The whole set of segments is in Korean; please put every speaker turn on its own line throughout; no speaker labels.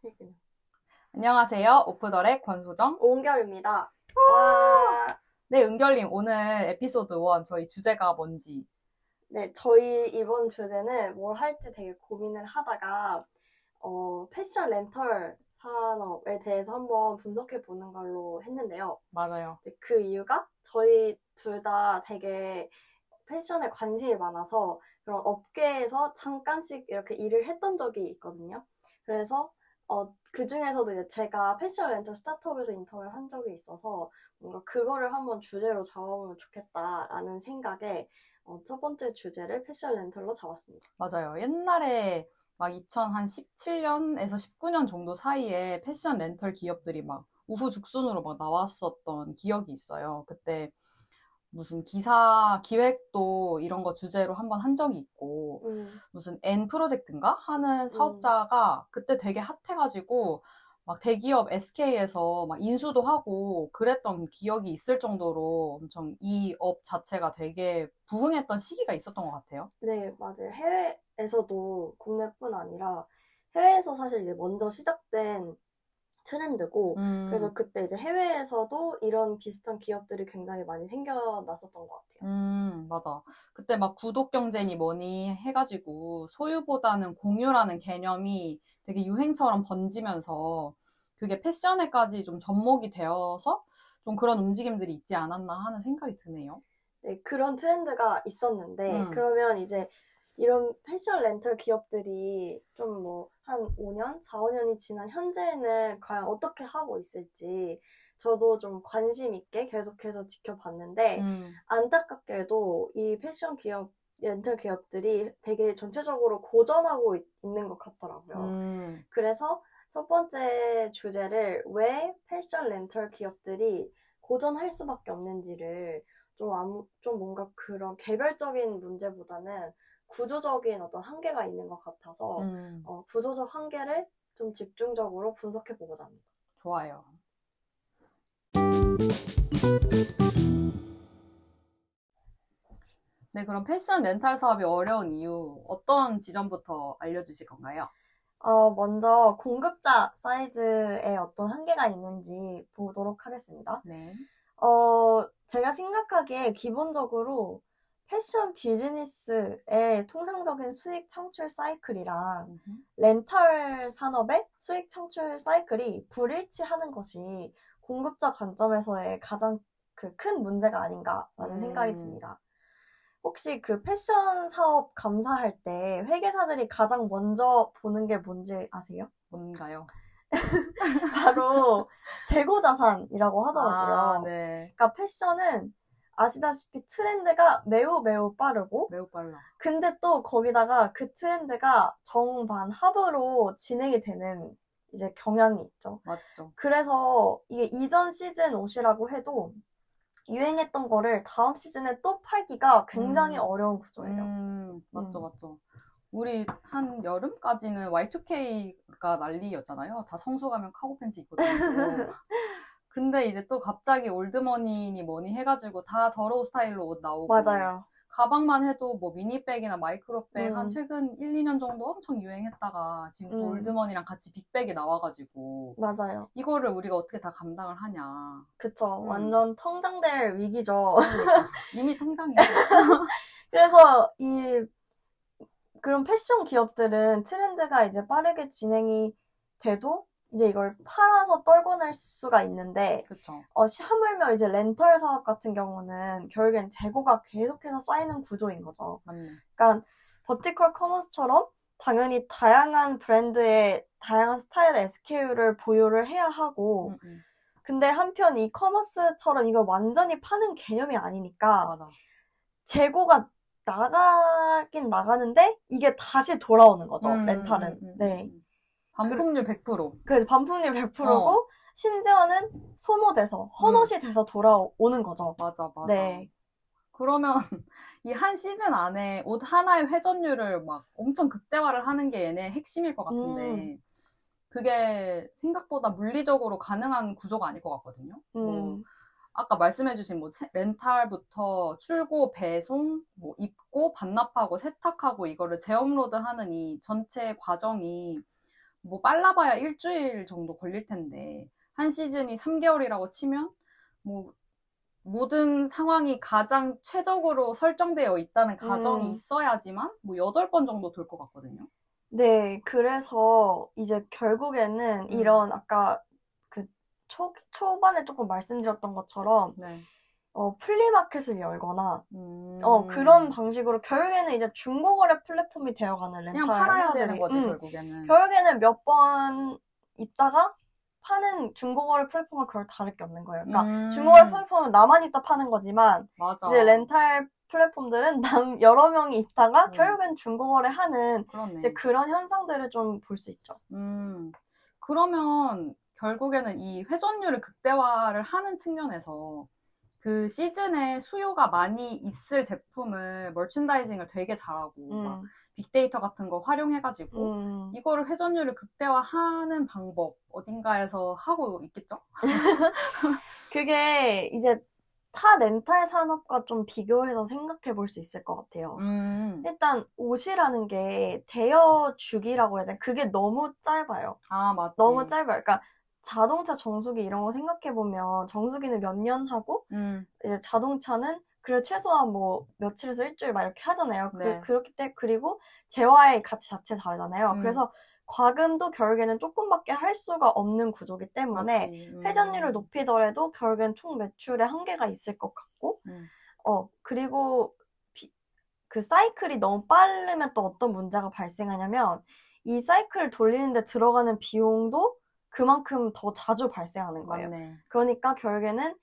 그냥.
안녕하세요. 오프더의 권소정.
오은결입니다. 와.
네, 은결님, 오늘 에피소드 1 저희 주제가 뭔지.
네, 저희 이번 주제는 뭘 할지 되게 고민을 하다가, 어, 패션 렌털 산업에 대해서 한번 분석해 보는 걸로 했는데요.
맞아요.
이제 그 이유가 저희 둘 다 되게 패션에 관심이 많아서 그런 업계에서 잠깐씩 이렇게 일을 했던 적이 있거든요. 그래서 어, 그 중에서도 이제 제가 패션 렌털 스타트업에서 인턴을 한 적이 있어서 뭔가 그거를 한번 주제로 잡아보면 좋겠다라는 생각에 어, 첫 번째 주제를 패션 렌털로 잡았습니다.
맞아요. 옛날에 막 2017년에서 19년 정도 사이에 패션 렌털 기업들이 막 우후죽순으로 막 나왔었던 기억이 있어요. 그때 무슨 기사 기획도 이런 거 주제로 한번 한 적이 있고
음,
무슨 N 프로젝트인가 하는 사업자가 그때 되게 핫해가지고 막 대기업 SK에서 막 인수도 하고 그랬던 기억이 있을 정도로 엄청 이 업 자체가 되게 부흥했던 시기가 있었던 것 같아요.
네, 맞아요. 해외에서도 국내뿐 아니라 해외에서 사실 이제 먼저 시작된 트렌드고
음,
그래서 그때 이제 해외에서도 이런 비슷한 기업들이 굉장히 많이 생겨났었던 것 같아요.
음, 맞아. 그때 막 구독 경쟁이 뭐니 해가지고 소유보다는 공유라는 개념이 되게 유행처럼 번지면서 그게 패션에까지 좀 접목이 되어서 좀 그런 움직임들이 있지 않았나 하는 생각이 드네요.
네, 그런 트렌드가 있었는데,
음.
그러면 이제 이런 패션 렌털 기업들이 좀 뭐 한 5년, 4, 5년이 지난 현재는 과연 어떻게 하고 있을지 저도 좀 관심 있게 계속해서 지켜봤는데,
음,
안타깝게도 이 패션 기업, 렌털 기업들이 되게 전체적으로 고전하고 있, 는것 같더라고요.
음,
그래서 첫 번째 주제를 왜 패션 렌털 기업들이 고전할 수밖에 없는지를 좀 아무, 좀 뭔가 그런 개별적인 문제보다는 구조적인 어떤 한계가 있는 것 같아서
음,
어, 구조적 한계를 좀 집중적으로 분석해 보고자 합니다.
좋아요. 네, 그럼 패션 렌탈 사업이 어려운 이유 어떤 지점부터 알려주실 건가요?
어, 먼저 공급자 사이즈에 어떤 한계가 있는지 보도록 하겠습니다.
네.
어, 제가 생각하기에 기본적으로 패션 비즈니스의 통상적인 수익 창출 사이클이랑. 렌탈 산업의 수익 창출 사이클이 불일치하는 것이 공급자 관점에서의 가장 그 큰 문제가 아닌가라는
음.
생각이 듭니다. 혹시 그 패션 사업 감사할 때 회계사들이 가장 먼저 보는 게 뭔지 아세요?
뭔가요?
바로 재고 자산이라고 하더라고요.
아, 네.
그러니까 패션은 아시다시피 트렌드가 매우 매우 빠르고
매우 빨라.
근데 또 거기다가 그 트렌드가 정반 합으로 진행이 되는 이제 경향이 있죠.
맞죠.
그래서 이게 이전 시즌 옷이라고 해도 유행했던 거를 다음 시즌에 또 팔기가 굉장히
음.
어려운 구조예요.
음, 맞죠,
음.
맞죠. 우리 한 여름까지는 Y2K가 난리였잖아요. 다 성수 가면 cargo pants 입고 다니고. 근데 이제 또 갑자기 old money니 뭐니 해가지고 다 더러운 스타일로 옷 나오고.
맞아요.
가방만 해도 뭐 mini bag이나 micro bag
음.
한 최근 1, 2년 정도 엄청 유행했다가 지금 또
음.
old money랑 같이 big bag이 나와가지고
맞아요.
이거를 우리가 어떻게 다 감당을 하냐.
그쵸.
음.
완전 텅장될 위기죠.
그러니까 이미 통장이야.
그래서 이 그런 패션 기업들은 트렌드가 이제 빠르게 진행이 돼도 이제 이걸 팔아서 떨궈낼 수가 있는데
그쵸.
어, 시- 하물며 이제 렌털 사업 같은 경우는 결국엔 재고가 계속해서 쌓이는 구조인 거죠.
맞네.
그러니까 버티컬 커머스처럼 당연히 다양한 브랜드의 다양한 스타일의 SKU를 보유를 해야 하고
음, 음.
근데 한편 이 커머스처럼 이걸 완전히 파는 개념이 아니니까
맞아.
재고가 나가긴 나가는데 이게 다시 돌아오는 거죠
음,
렌탈은
음, 음,
네
음. 반품률 100%.
그래서 반품률 100%고
어.
심지어는 소모돼서 헌옷이 돼서 돌아오는 거죠
맞아, 맞아.
네
그러면 이 한 시즌 안에 옷 하나의 회전율을 막 엄청 극대화를 하는 게 얘네 핵심일 것 같은데
음.
그게 생각보다 물리적으로 가능한 구조가 아닐 것 같거든요. 뭐
음,
아까 말씀해주신 뭐 세- 렌탈부터 출고, 배송, 뭐 입고, 반납하고, 세탁하고 이거를 재업로드하는 이 전체 과정이 뭐 빨라봐야 일주일 정도 걸릴 텐데 한 시즌이 3개월이라고 치면 뭐 모든 상황이 가장 최적으로 설정되어 있다는 가정이
음.
있어야지만 뭐 8번 정도 돌 것 같거든요.
네, 그래서 이제 결국에는
음.
이런 아까 그 초, 초반에 조금 말씀드렸던 것처럼
네.
어, flea market을 열거나
음.
어, 그런 방식으로 결국에는 이제 중고거래 플랫폼이 되어가는 렌탈
그냥 팔아야
회사들이
되는 거지
음,
결국에는.
결국에는 몇 번 입다가 파는 중고거래 플랫폼은 크게 다를 게 없는 거예요. 그러니까
음.
중고거래 플랫폼은 나만 입다 파는 거지만
맞아.
이제 렌탈 플랫폼들은 남 여러 명이 입다가
음.
결국엔 중고거래 하는. 이제 그런 현상들을 좀 볼 수 있죠.
음, 그러면 결국에는 이 회전율을 극대화를 하는 측면에서 그 시즌에 수요가 많이 있을 제품을 머천다이징을 되게 잘하고 막
음,
빅데이터 같은 거 활용해가지고
음.
이거를 회전율을 극대화하는 방법 어딘가에서 하고 있겠죠?
그게 이제 타 렌탈 산업과 좀 비교해서 생각해 볼 수 있을 것 같아요.
음,
일단 옷이라는 게 대여 주기라고 해야 되나? 그게 너무 짧아요.
아 맞지.
너무 짧아요. 그러니까 자동차 정수기 이런 거 생각해 보면 정수기는 몇 년 하고
음,
이제 자동차는 그래 최소한 뭐 며칠에서 일주일 막 이렇게 하잖아요.
네.
그, 렇기 때문에 그리고 재화의 가치 자체 다르잖아요.
음.
그래서 과금도 결국에는 조금밖에 할 수가 없는 구조기 때문에.
음.
회전율을 높이더라도 결국엔 총 매출에 한계가 있을 것 같고,
음.
어, 그리고 비- 그 사이클이 너무 빠르면 또 어떤 문제가 발생하냐면, 이 사이클을 돌리는데 들어가는 비용도 그만큼 더 자주 발생하는 거예요.
맞네.
그러니까 결국에는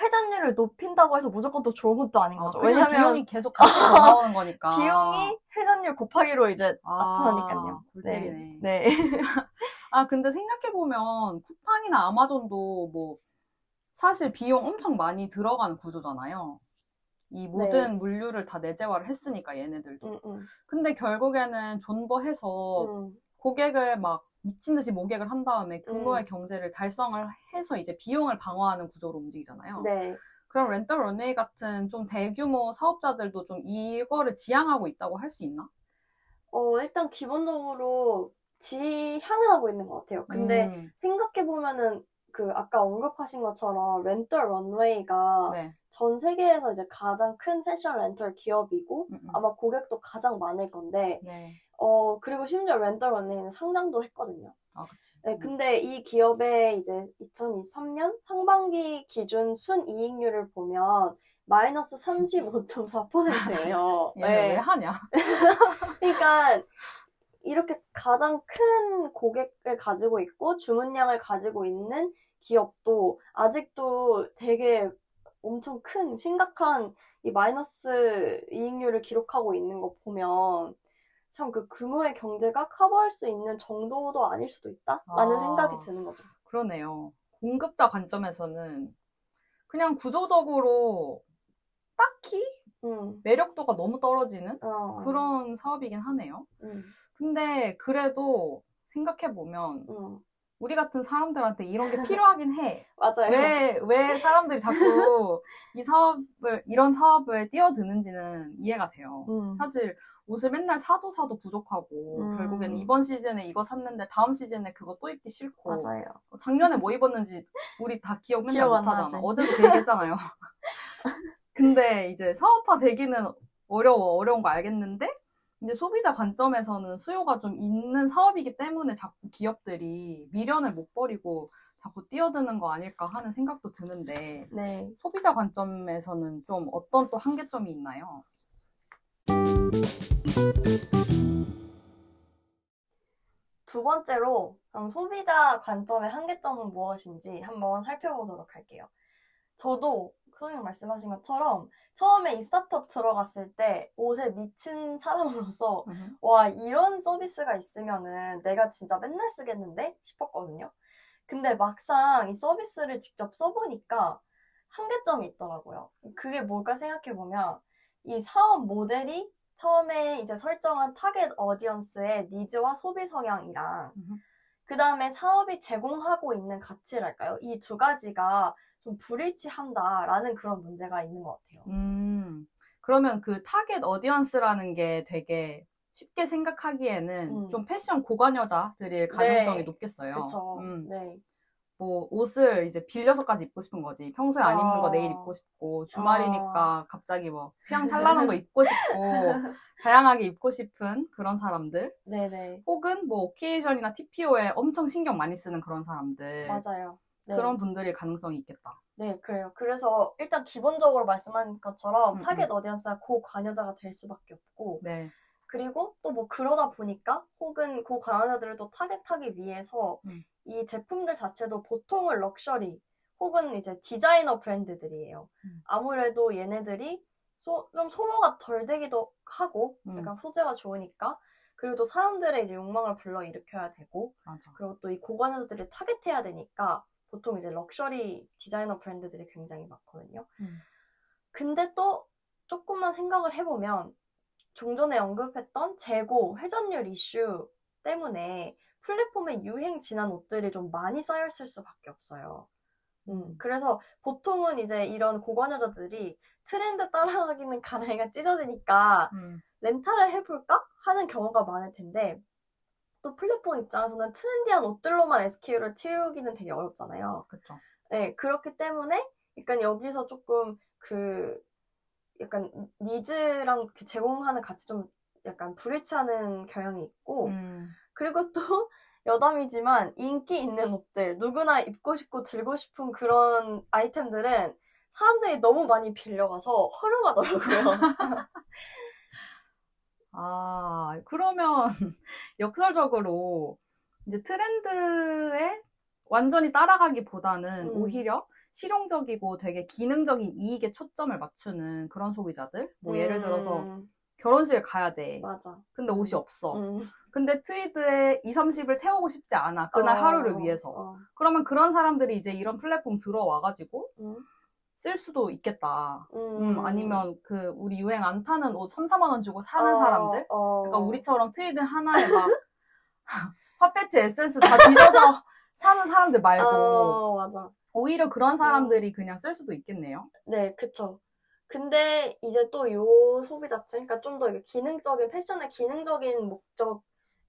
회전율을 높인다고 해서 무조건 또 좋은 것도 아닌
아,
거죠.
왜냐면
왜냐면
비용이 계속 같이 더 나오는 거니까.
비용이 회전율 곱하기로 이제
아,
나타나니까요.
네.
네.
아, 근데 생각해 보면 쿠팡이나 아마존도 뭐 사실 비용 엄청 많이 들어가는 구조잖아요. 이 모든 물류를 다 내재화를 했으니까 얘네들도.
음, 음,
근데 결국에는 존버해서
음.
고객을 막 미친 듯이 모객을 한 다음에 규모의
음.
경제를 달성을 해서 이제 비용을 방어하는 구조로 움직이잖아요.
네.
그럼 렌터 런웨이 같은 좀 대규모 사업자들도 좀 이거를 지향하고 있다고 할 수 있나?
어, 일단 기본적으로 지향은 하고 있는 것 같아요. 근데
음,
생각해보면은 그 아까 언급하신 것처럼 렌털 런웨이가
네.
전 세계에서 이제 가장 큰 패션 렌털 기업이고
음, 음.
아마 고객도 가장 많을 건데
네.
어 그리고 심지어 렌털 런웨이는 상장도 했거든요.
아, 그치.
네, 근데 이 기업의 이제 2023년 상반기 기준 순이익률을 보면 마이너스 35.4%예요.
얘네 왜 하냐?
그러니까 이렇게 가장 큰 고객을 가지고 있고 주문량을 가지고 있는 기업도 아직도 되게 엄청 큰 심각한 이 마이너스 이익률을 기록하고 있는 거 보면 참 그 규모의 경제가 커버할 수 있는 정도도 아닐 수도 있다라는
아.
생각이 드는 거죠.
그러네요. 공급자 관점에서는 그냥 구조적으로 딱히
음,
매력도가 너무 떨어지는
어,
그런 사업이긴 하네요.
음,
근데 그래도 생각해보면
음,
우리 같은 사람들한테 이런 게 필요하긴 해.
맞아요.
왜, 왜 사람들이 자꾸 이 사업을, 이런 사업을 뛰어드는지는 이해가 돼요.
음,
사실 옷을 맨날 사도 사도 부족하고
음.
결국에는 이번 시즌에 이거 샀는데 다음 시즌에 그거 또 입기 싫고
맞아요.
작년에 뭐 입었는지 우리 다 기억 맨날
기억 안
못하잖아.
나지.
어제도 그 얘기했잖아요. 근데 이제 사업화 되기는 어려워 어려운 거 알겠는데 이제 소비자 관점에서는 수요가 좀 있는 사업이기 때문에 자꾸 기업들이 미련을 못 버리고 자꾸 뛰어드는 거 아닐까 하는 생각도 드는데
네.
소비자 관점에서는 좀 어떤 또 한계점이 있나요?
두 번째로 그럼 소비자 관점의 한계점은 무엇인지 한번 살펴보도록 할게요. 저도 선생님 말씀하신 것처럼 처음에 이 스타트업 들어갔을 때 옷에 미친 사람으로서 와 이런 서비스가 있으면은 내가 진짜 맨날 쓰겠는데 싶었거든요. 근데 막상 이 서비스를 직접 써보니까 한계점이 있더라고요. 그게 뭘까 생각해 보면 이 사업 모델이 처음에 이제 설정한 target audience의 needs와 소비 성향이랑. 그 다음에 사업이 제공하고 있는 가치랄까요? 이 두 가지가 좀 불일치한다라는 그런 문제가 있는 것 같아요.
음, 그러면 그 target audience라는 게 되게 쉽게 생각하기에는
음.
좀 패션 고관여자들일 가능성이
네.
높겠어요.
그쵸.
음.
네.
뭐 옷을 이제 빌려서까지 입고 싶은 거지. 평소에 안 입는 거
어.
내일 입고 싶고 주말이니까 갑자기 뭐 휘황찬란한 거 입고 싶고 다양하게 입고 싶은 그런 사람들.
네네.
혹은 뭐 occasion이나 TPO에 엄청 신경 많이 쓰는 그런 사람들.
맞아요. 네.
그런 분들일 가능성이 있겠다.
네, 그래요. 그래서 일단 기본적으로 말씀한 것처럼
음,
target audience가 고관여자가 될 수밖에 없고,
네.
그리고 또 뭐 그러다 보니까 혹은 고관여자들을 또 타겟하기 위해서
음.
이 제품들 자체도 보통은 럭셔리 혹은 이제 디자이너 브랜드들이에요.
음.
아무래도 얘네들이 소, 좀 소모가 덜 되기도 하고,
음.
약간 소재가 좋으니까, 그리고 또 사람들의 이제 욕망을 불러 일으켜야 되고,
맞아.
그리고 또 이 고관여자들을 타겟해야 되니까 보통 이제 럭셔리 디자이너 브랜드들이 굉장히 많거든요.
음.
근데 또 조금만 생각을 해보면 좀 전에 언급했던 재고, 회전율 이슈 때문에 플랫폼에 유행 지난 옷들이 좀 많이 쌓였을 수밖에 없어요. 음, 그래서 보통은 이제 이런 고관 여자들이 트렌드 따라가기는 가랑이가 찢어지니까
음.
렌탈을 해볼까? 하는 경우가 많을 텐데, 또 플랫폼 입장에서는 트렌디한 옷들로만 SKU를 채우기는 되게 어렵잖아요.
그쵸.
네, 그렇기 때문에 약간 여기서 조금 그, 약간 니즈랑 그 제공하는 가치 좀 약간 불일치하는 경향이 있고,
음.
그리고 또 여담이지만 인기 있는 옷들, 누구나 입고 싶고 들고 싶은 그런 아이템들은 사람들이 너무 많이 빌려가서 허름하더라고요.
아, 그러면 역설적으로 이제 트렌드에 완전히 따라가기보다는
음.
오히려 실용적이고 되게 기능적인 이익에 초점을 맞추는 그런 소비자들? 뭐 예를 들어서
음,
결혼식에 가야 돼.
맞아.
근데 옷이 없어.
음.
근데 트위드에 2, 30을 태우고 싶지 않아. 그날
어,
하루를 위해서.
어.
그러면 그런 사람들이 이제 이런 플랫폼 들어와가지고
음.
쓸 수도 있겠다.
음.
음, 아니면 그 우리 유행 안 타는 옷 3, 4만 원 주고 사는
어,
사람들?
어.
그러니까 우리처럼 트위드 하나에 막 파페치 에센스 다 뒤져서 사는 사람들 말고
어, 맞아.
오히려 그런 사람들이 그냥 쓸 수도 있겠네요.
네, 그쵸. 근데 이제 또 요 소비자층, 그러니까 좀 더 기능적인, 패션의 기능적인 목적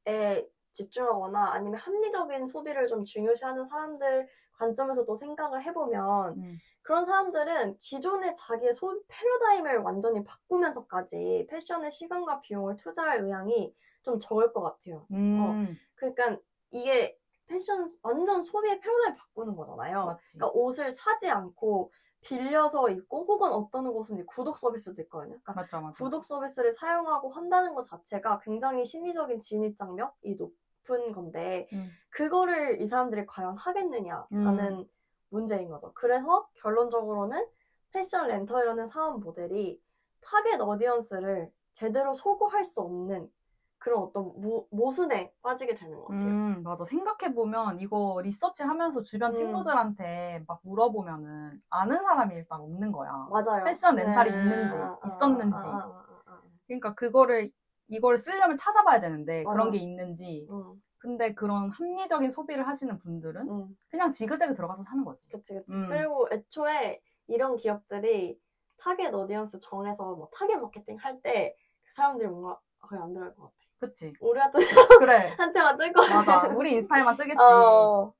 에 집중하거나 아니면 합리적인 소비를 좀 중요시하는 사람들 관점에서 또 생각을 해보면
음.
그런 사람들은 기존의 자기의 소비 패러다임을 완전히 바꾸면서까지 패션에 시간과 비용을 투자할 의향이 좀 적을 것 같아요.
음,
그러니까 이게 패션 완전 소비의 패러다임 바꾸는 거잖아요.
맞지.
그러니까 옷을 사지 않고 빌려서 입고 혹은 어떤 곳은 이제 구독 서비스도 있거든요. 그러니까
맞죠, 맞죠.
구독 서비스를 사용하고 한다는 것 자체가 굉장히 심리적인 진입 장벽이 높은 건데
음.
그거를 이 사람들이 과연 하겠느냐라는 문제인 거죠. 그래서 결론적으로는 패션 렌터이라는 사업 모델이 target audience를 제대로 소구할 수 없는 그런 어떤 무- 모순에 빠지게 되는 것 같아요.
음, 맞아. 생각해보면 이거 리서치 하면서 주변
음.
친구들한테 막 물어보면은 아는 사람이 일단 없는 거야.
맞아요.
패션 렌탈이
네.
있는지,
아, 아,
있었는지.
아, 아, 아, 아.
그러니까 그거를, 이거를 쓰려면 찾아봐야 되는데
맞아.
그런 게 있는지.
음,
근데 그런 합리적인 소비를 하시는 분들은
음.
그냥 지그재그 들어가서 사는 거지.
그치, 그치.
음.
그리고 애초에 이런 기업들이 target audience 정해서 뭐 타겟 마케팅 할 때 그 사람들이 뭔가 거의 안 들어갈 것 같아.
그치?
우리 같은
그래.
한테만 뜰것 같아.
맞아. 우리 인스타에만 뜨겠지.
어,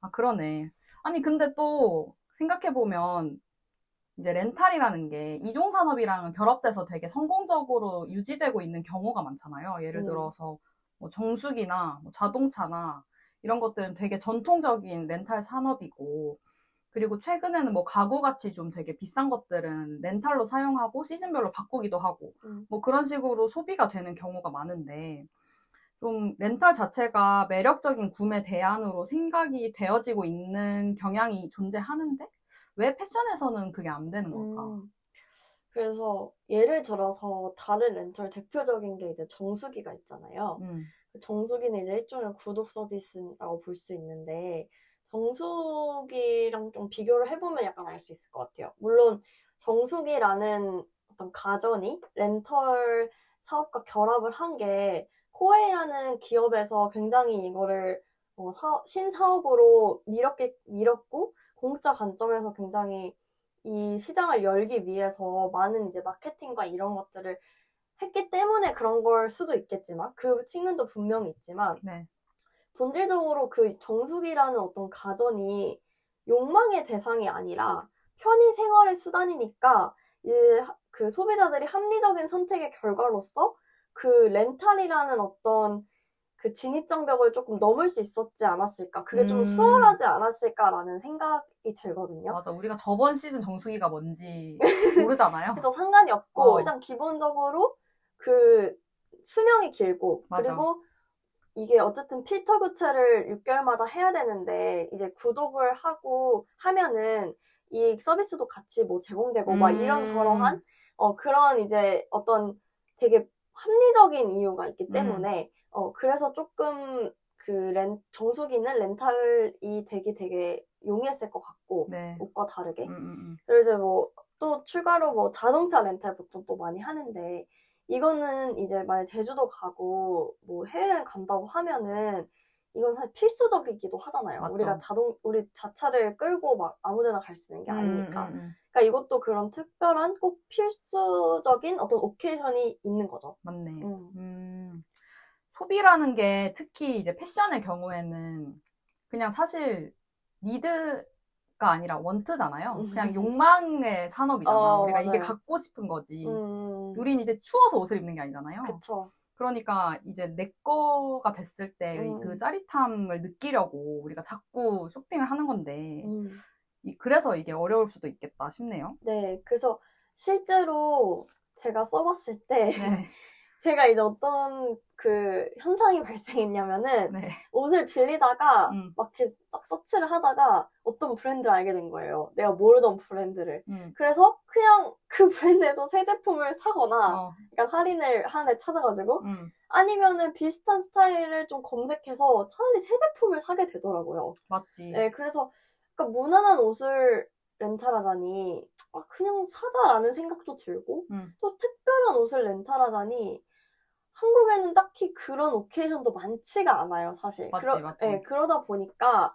아, 그러네. 아니, 근데 또 생각해보면 이제 렌탈이라는 게 이종 산업이랑 결합돼서 되게 성공적으로 유지되고 있는 경우가 많잖아요. 예를
음.
들어서 뭐 정수기나 뭐 자동차나 이런 것들은 되게 전통적인 렌탈 산업이고 그리고 최근에는 뭐 가구같이 좀 되게 비싼 것들은 렌탈로 사용하고 시즌별로 바꾸기도 하고
음.
뭐 그런 식으로 소비가 되는 경우가 많은데 좀 렌탈 자체가 매력적인 구매 대안으로 생각이 되어지고 있는 경향이 존재하는데 왜 패션에서는 그게 안 되는 걸까?
음. 그래서 예를 들어서 다른 렌털 대표적인 게 이제 정수기가 있잖아요.
음,
그 정수기는 이제 일종의 구독 서비스라고 볼 수 있는데 정수기랑 좀 비교를 해보면 약간 알 수 있을 것 같아요. 물론 정수기라는 어떤 가전이 렌털 사업과 결합을 한 게 코웨이라는 기업에서 굉장히 이거를 어, 사- 신사업으로 밀었게, 밀었고 공짜 관점에서 굉장히 이 시장을 열기 위해서 많은 이제 마케팅과 이런 것들을 했기 때문에 그런 걸 수도 있겠지만 그 측면도 분명히 있지만
네.
본질적으로 그 정수기라는 어떤 가전이 욕망의 대상이 아니라 편의 생활의 수단이니까 그 소비자들이 합리적인 선택의 결과로서 그 렌탈이라는 어떤 그 진입장벽을 조금 넘을 수 있었지 않았을까. 그게 좀
음.
수월하지 않았을까라는 생각이 들거든요.
맞아. 우리가 저번 시즌 정수기가 뭔지 모르잖아요.
그래서 상관이 없고
어.
일단 기본적으로 그 수명이 길고
맞아.
그리고 이게 어쨌든 필터 교체를 6개월마다 해야 되는데 이제 구독을 하고 하면은 이 서비스도 같이 뭐 제공되고 막
음.
이런 저러한 어 그런 이제 어떤 되게 합리적인 이유가 있기
음.
때문에 어 그래서 조금 그 렌 정수기는 렌탈이 되기 되게 용이했을 것 같고
네.
옷과 다르게
음, 음, 음.
그리고 이제 뭐 또 추가로 뭐 자동차 렌탈 보통 또 많이 하는데 이거는 이제 만약 제주도 가고 뭐 해외여행 간다고 하면은 이건 사실 필수적이기도 하잖아요.
맞죠.
우리가 자동 우리 자차를 끌고 막 아무데나 갈 수 있는 게 아니니까.
음, 음, 음.
그러니까 이것도 그런 특별한 꼭 필수적인 어떤 오케이션이 있는 거죠.
맞네.
음.
음, 소비라는 게 특히 이제 패션의 경우에는 그냥 사실 니드 가 아니라 원트잖아요.
음.
그냥 욕망의 산업이잖아.
어,
우리가 이게
맞아요.
갖고 싶은 거지.
음.
우린 이제 추워서 옷을 입는 게 아니잖아요.
그쵸.
그러니까 이제 내 거가 됐을 때
음.
그 짜릿함을 느끼려고 우리가 자꾸 쇼핑을 하는 건데
음.
이- 그래서 이게 어려울 수도 있겠다 싶네요.
네. 그래서 실제로 제가 써봤을 때
네.
제가 이제 어떤 그 현상이 발생했냐면은
네.
옷을 빌리다가
음.
막 이렇게 싹 서치를 하다가 어떤 브랜드를 알게 된 거예요. 내가 모르던 브랜드를.
음.
그래서 그냥 그 브랜드에서 새 제품을 사거나
어,
약간 할인을 하는 데 찾아가지고
음.
아니면은 비슷한 스타일을 좀 검색해서 차라리 새 제품을 사게 되더라고요.
맞지.
네, 그래서 그러니까 무난한 옷을 렌탈하자니 아, 그냥 사자라는 생각도 들고
음.
또 특별한 옷을 렌탈하자니 한국에는 딱히 그런 occasion도 많지가 않아요, 사실.
맞지,
그러,
맞지.
예, 그러다 보니까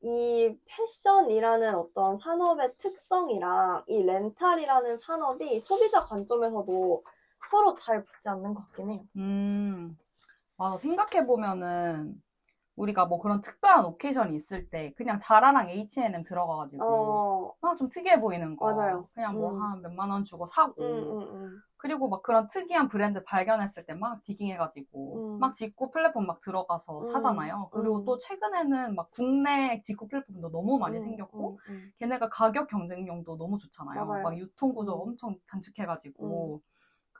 이 패션이라는 어떤 산업의 특성이랑 이 렌탈이라는 산업이 소비자 관점에서도 서로 잘 붙지 않는 것 같긴 해요.
음, 맞아. 생각해보면은, 우리가 뭐 그런 특별한 오케이션이 있을 때, 그냥 자라랑 H&M 들어가가지고,
어,
막좀 특이해 보이는 거.
맞아요.
그냥 뭐
음.
한 몇만 원 주고 사고,
음, 음, 음.
그리고 막 그런 특이한 브랜드 발견했을 때 막 디깅해가지고,
음.
막 직구 플랫폼 막 들어가서
음,
사잖아요. 그리고
음.
또 최근에는 막 국내 직구 플랫폼도 너무 많이
음,
생겼고. 걔네가 가격 경쟁력도 너무 좋잖아요.
맞아요.
막 유통 구조
음.
엄청 단축해가지고.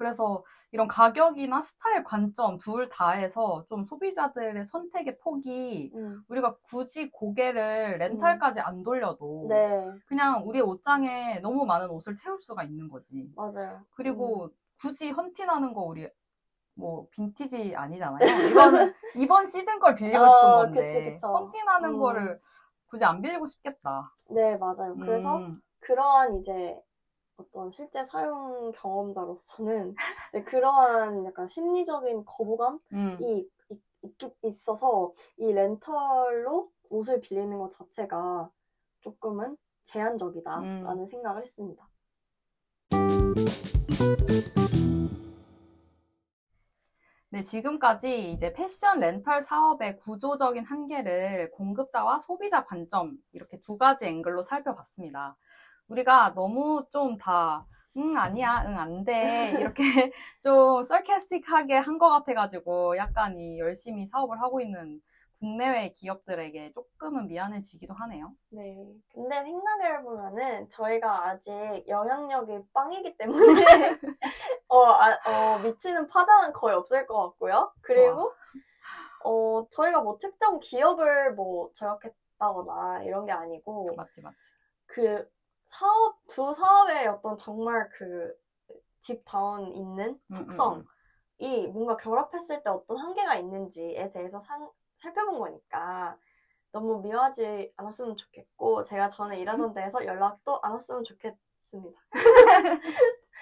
그래서 이런 가격이나 스타일 관점 둘 다에서 좀 소비자들의 선택의 폭이
음.
우리가 굳이 고개를 렌탈까지 안 돌려도
네,
그냥 우리 옷장에 너무 많은 옷을 채울 수가 있는 거지.
맞아요.
그리고 굳이 헌팅하는 거 우리 뭐 빈티지 아니잖아요. 이거는 이번 시즌 걸 빌리고
어,
싶은 건데
그치, 그쵸.
헌팅하는
음.
거를 굳이 안 빌리고 싶겠다.
네, 맞아요. 그래서
음,
그러한 이제 어떤 실제 사용 경험자로서는 그러한 약간 심리적인 거부감이
음.
있, 있, 있어서 이 렌털로 옷을 빌리는 것 자체가 조금은 제한적이다라는
음.
생각을 했습니다.
네, 지금까지 이제 패션 렌털 사업의 구조적인 한계를 공급자와 소비자 관점 이렇게 두 가지 앵글로 살펴봤습니다. 우리가 너무 좀 다, 응, 아니야, 응, 안 돼. 이렇게 좀 sarcastic하게 한 것 같아가지고 약간 이 열심히 사업을 하고 있는 국내외 기업들에게 조금은 미안해지기도 하네요.
네. 근데 생각해보면은 저희가 아직 영향력이 빵이기 때문에 어, 아, 어, 미치는 파장은 거의 없을 것 같고요. 그리고 어, 저희가 뭐 특정 기업을 뭐 저격했다거나 이런 게 아니고
맞지, 맞지.
그 사업 두 사업의 어떤 정말 그 딥다운 있는
음,
속성이 뭔가 결합했을 때 어떤 한계가 있는지에 대해서 상, 살펴본 거니까 너무 미워하지 않았으면 좋겠고 제가 전에 일하던 데에서 연락도 안 왔으면 좋겠습니다.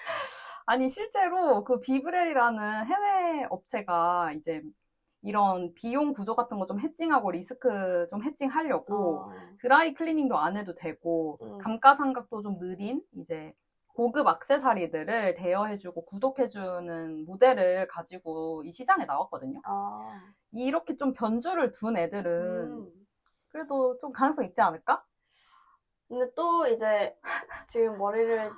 아니, 실제로 그 비브렐이라는 해외 업체가 이제 이런 비용 구조 같은 거 좀 해칭하고 리스크 좀 해칭하려고
어,
드라이 클리닝도 안 해도 되고
음.
감가상각도 좀 느린 이제 고급 악세사리들을 대여해주고 구독해주는 모델을 가지고 이 시장에 나왔거든요.
아,
이렇게 좀 변주를 둔 애들은
음.
그래도 좀 가능성 있지 않을까?
근데 또 이제 지금 머리를 이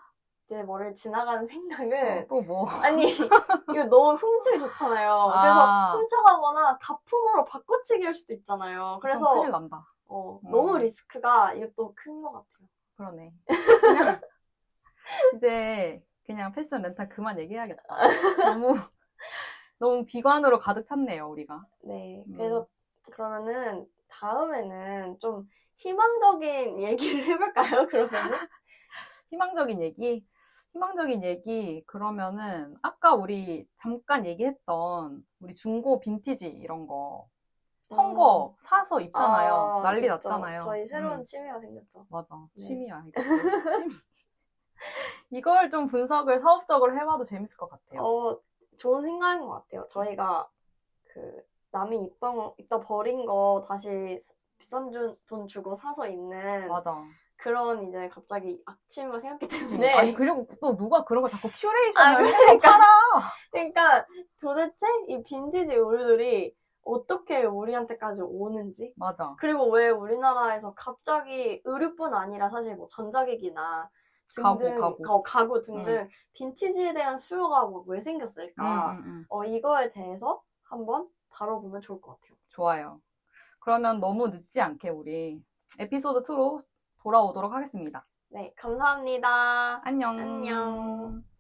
제 머리를 지나가는 생각은
또 뭐.
아니 이거 너무 훔치기 좋잖아요. 그래서
아.
훔쳐가거나 가품으로 바꿔치기 할 수도 있잖아요. 그래서
큰일 난다.
어,
음.
너무 리스크가 이것도 큰 것 같아요.
그러네. 그냥 이제 그냥 패션 렌탈 그만 얘기해야겠다. 너무 너무 비관으로 가득 찼네요, 우리가.
네,
음.
그래서 그러면은 다음에는 좀 희망적인 얘기를 해볼까요? 그러면은
희망적인 얘기, 희망적인 얘기 그러면은 아까 우리 잠깐 얘기했던 우리 중고 빈티지 이런 거 헌 거 사서 입잖아요.
음. 아,
난리
그쵸.
났잖아요.
저희 새로운
음,
취미가 생겼죠.
맞아.
네.
취미야, 이거. 취미. 이걸 좀 분석을 사업적으로 해봐도 재밌을 것 같아요.
어, 좋은 생각인 것 같아요. 저희가 그 남이 입던 입다 버린 거 다시 비싼 주- 돈 주고 사서 입는
맞아.
그런 이제 갑자기 악취미가 생겼기? 때문에
아니 그리고 또 누가 그런 거 자꾸
아,
큐레이션을 해서
그러니까.
팔아.
그러니까 도대체 이 빈티지 의류들이 어떻게 우리한테까지 오는지
맞아.
그리고 왜 우리나라에서 갑자기 의류뿐 아니라 사실 뭐 전자기기나
가구,
등등
가구.
어, 가구 등등 빈티지에 대한 수요가 뭐왜
음,
생겼을까
음, 음.
어, 이거에 대해서 한번 다뤄보면 좋을 것 같아요.
좋아요. 그러면 너무 늦지 않게 우리 에피소드 2로 돌아오도록 하겠습니다.
네, 감사합니다.
안녕.
안녕.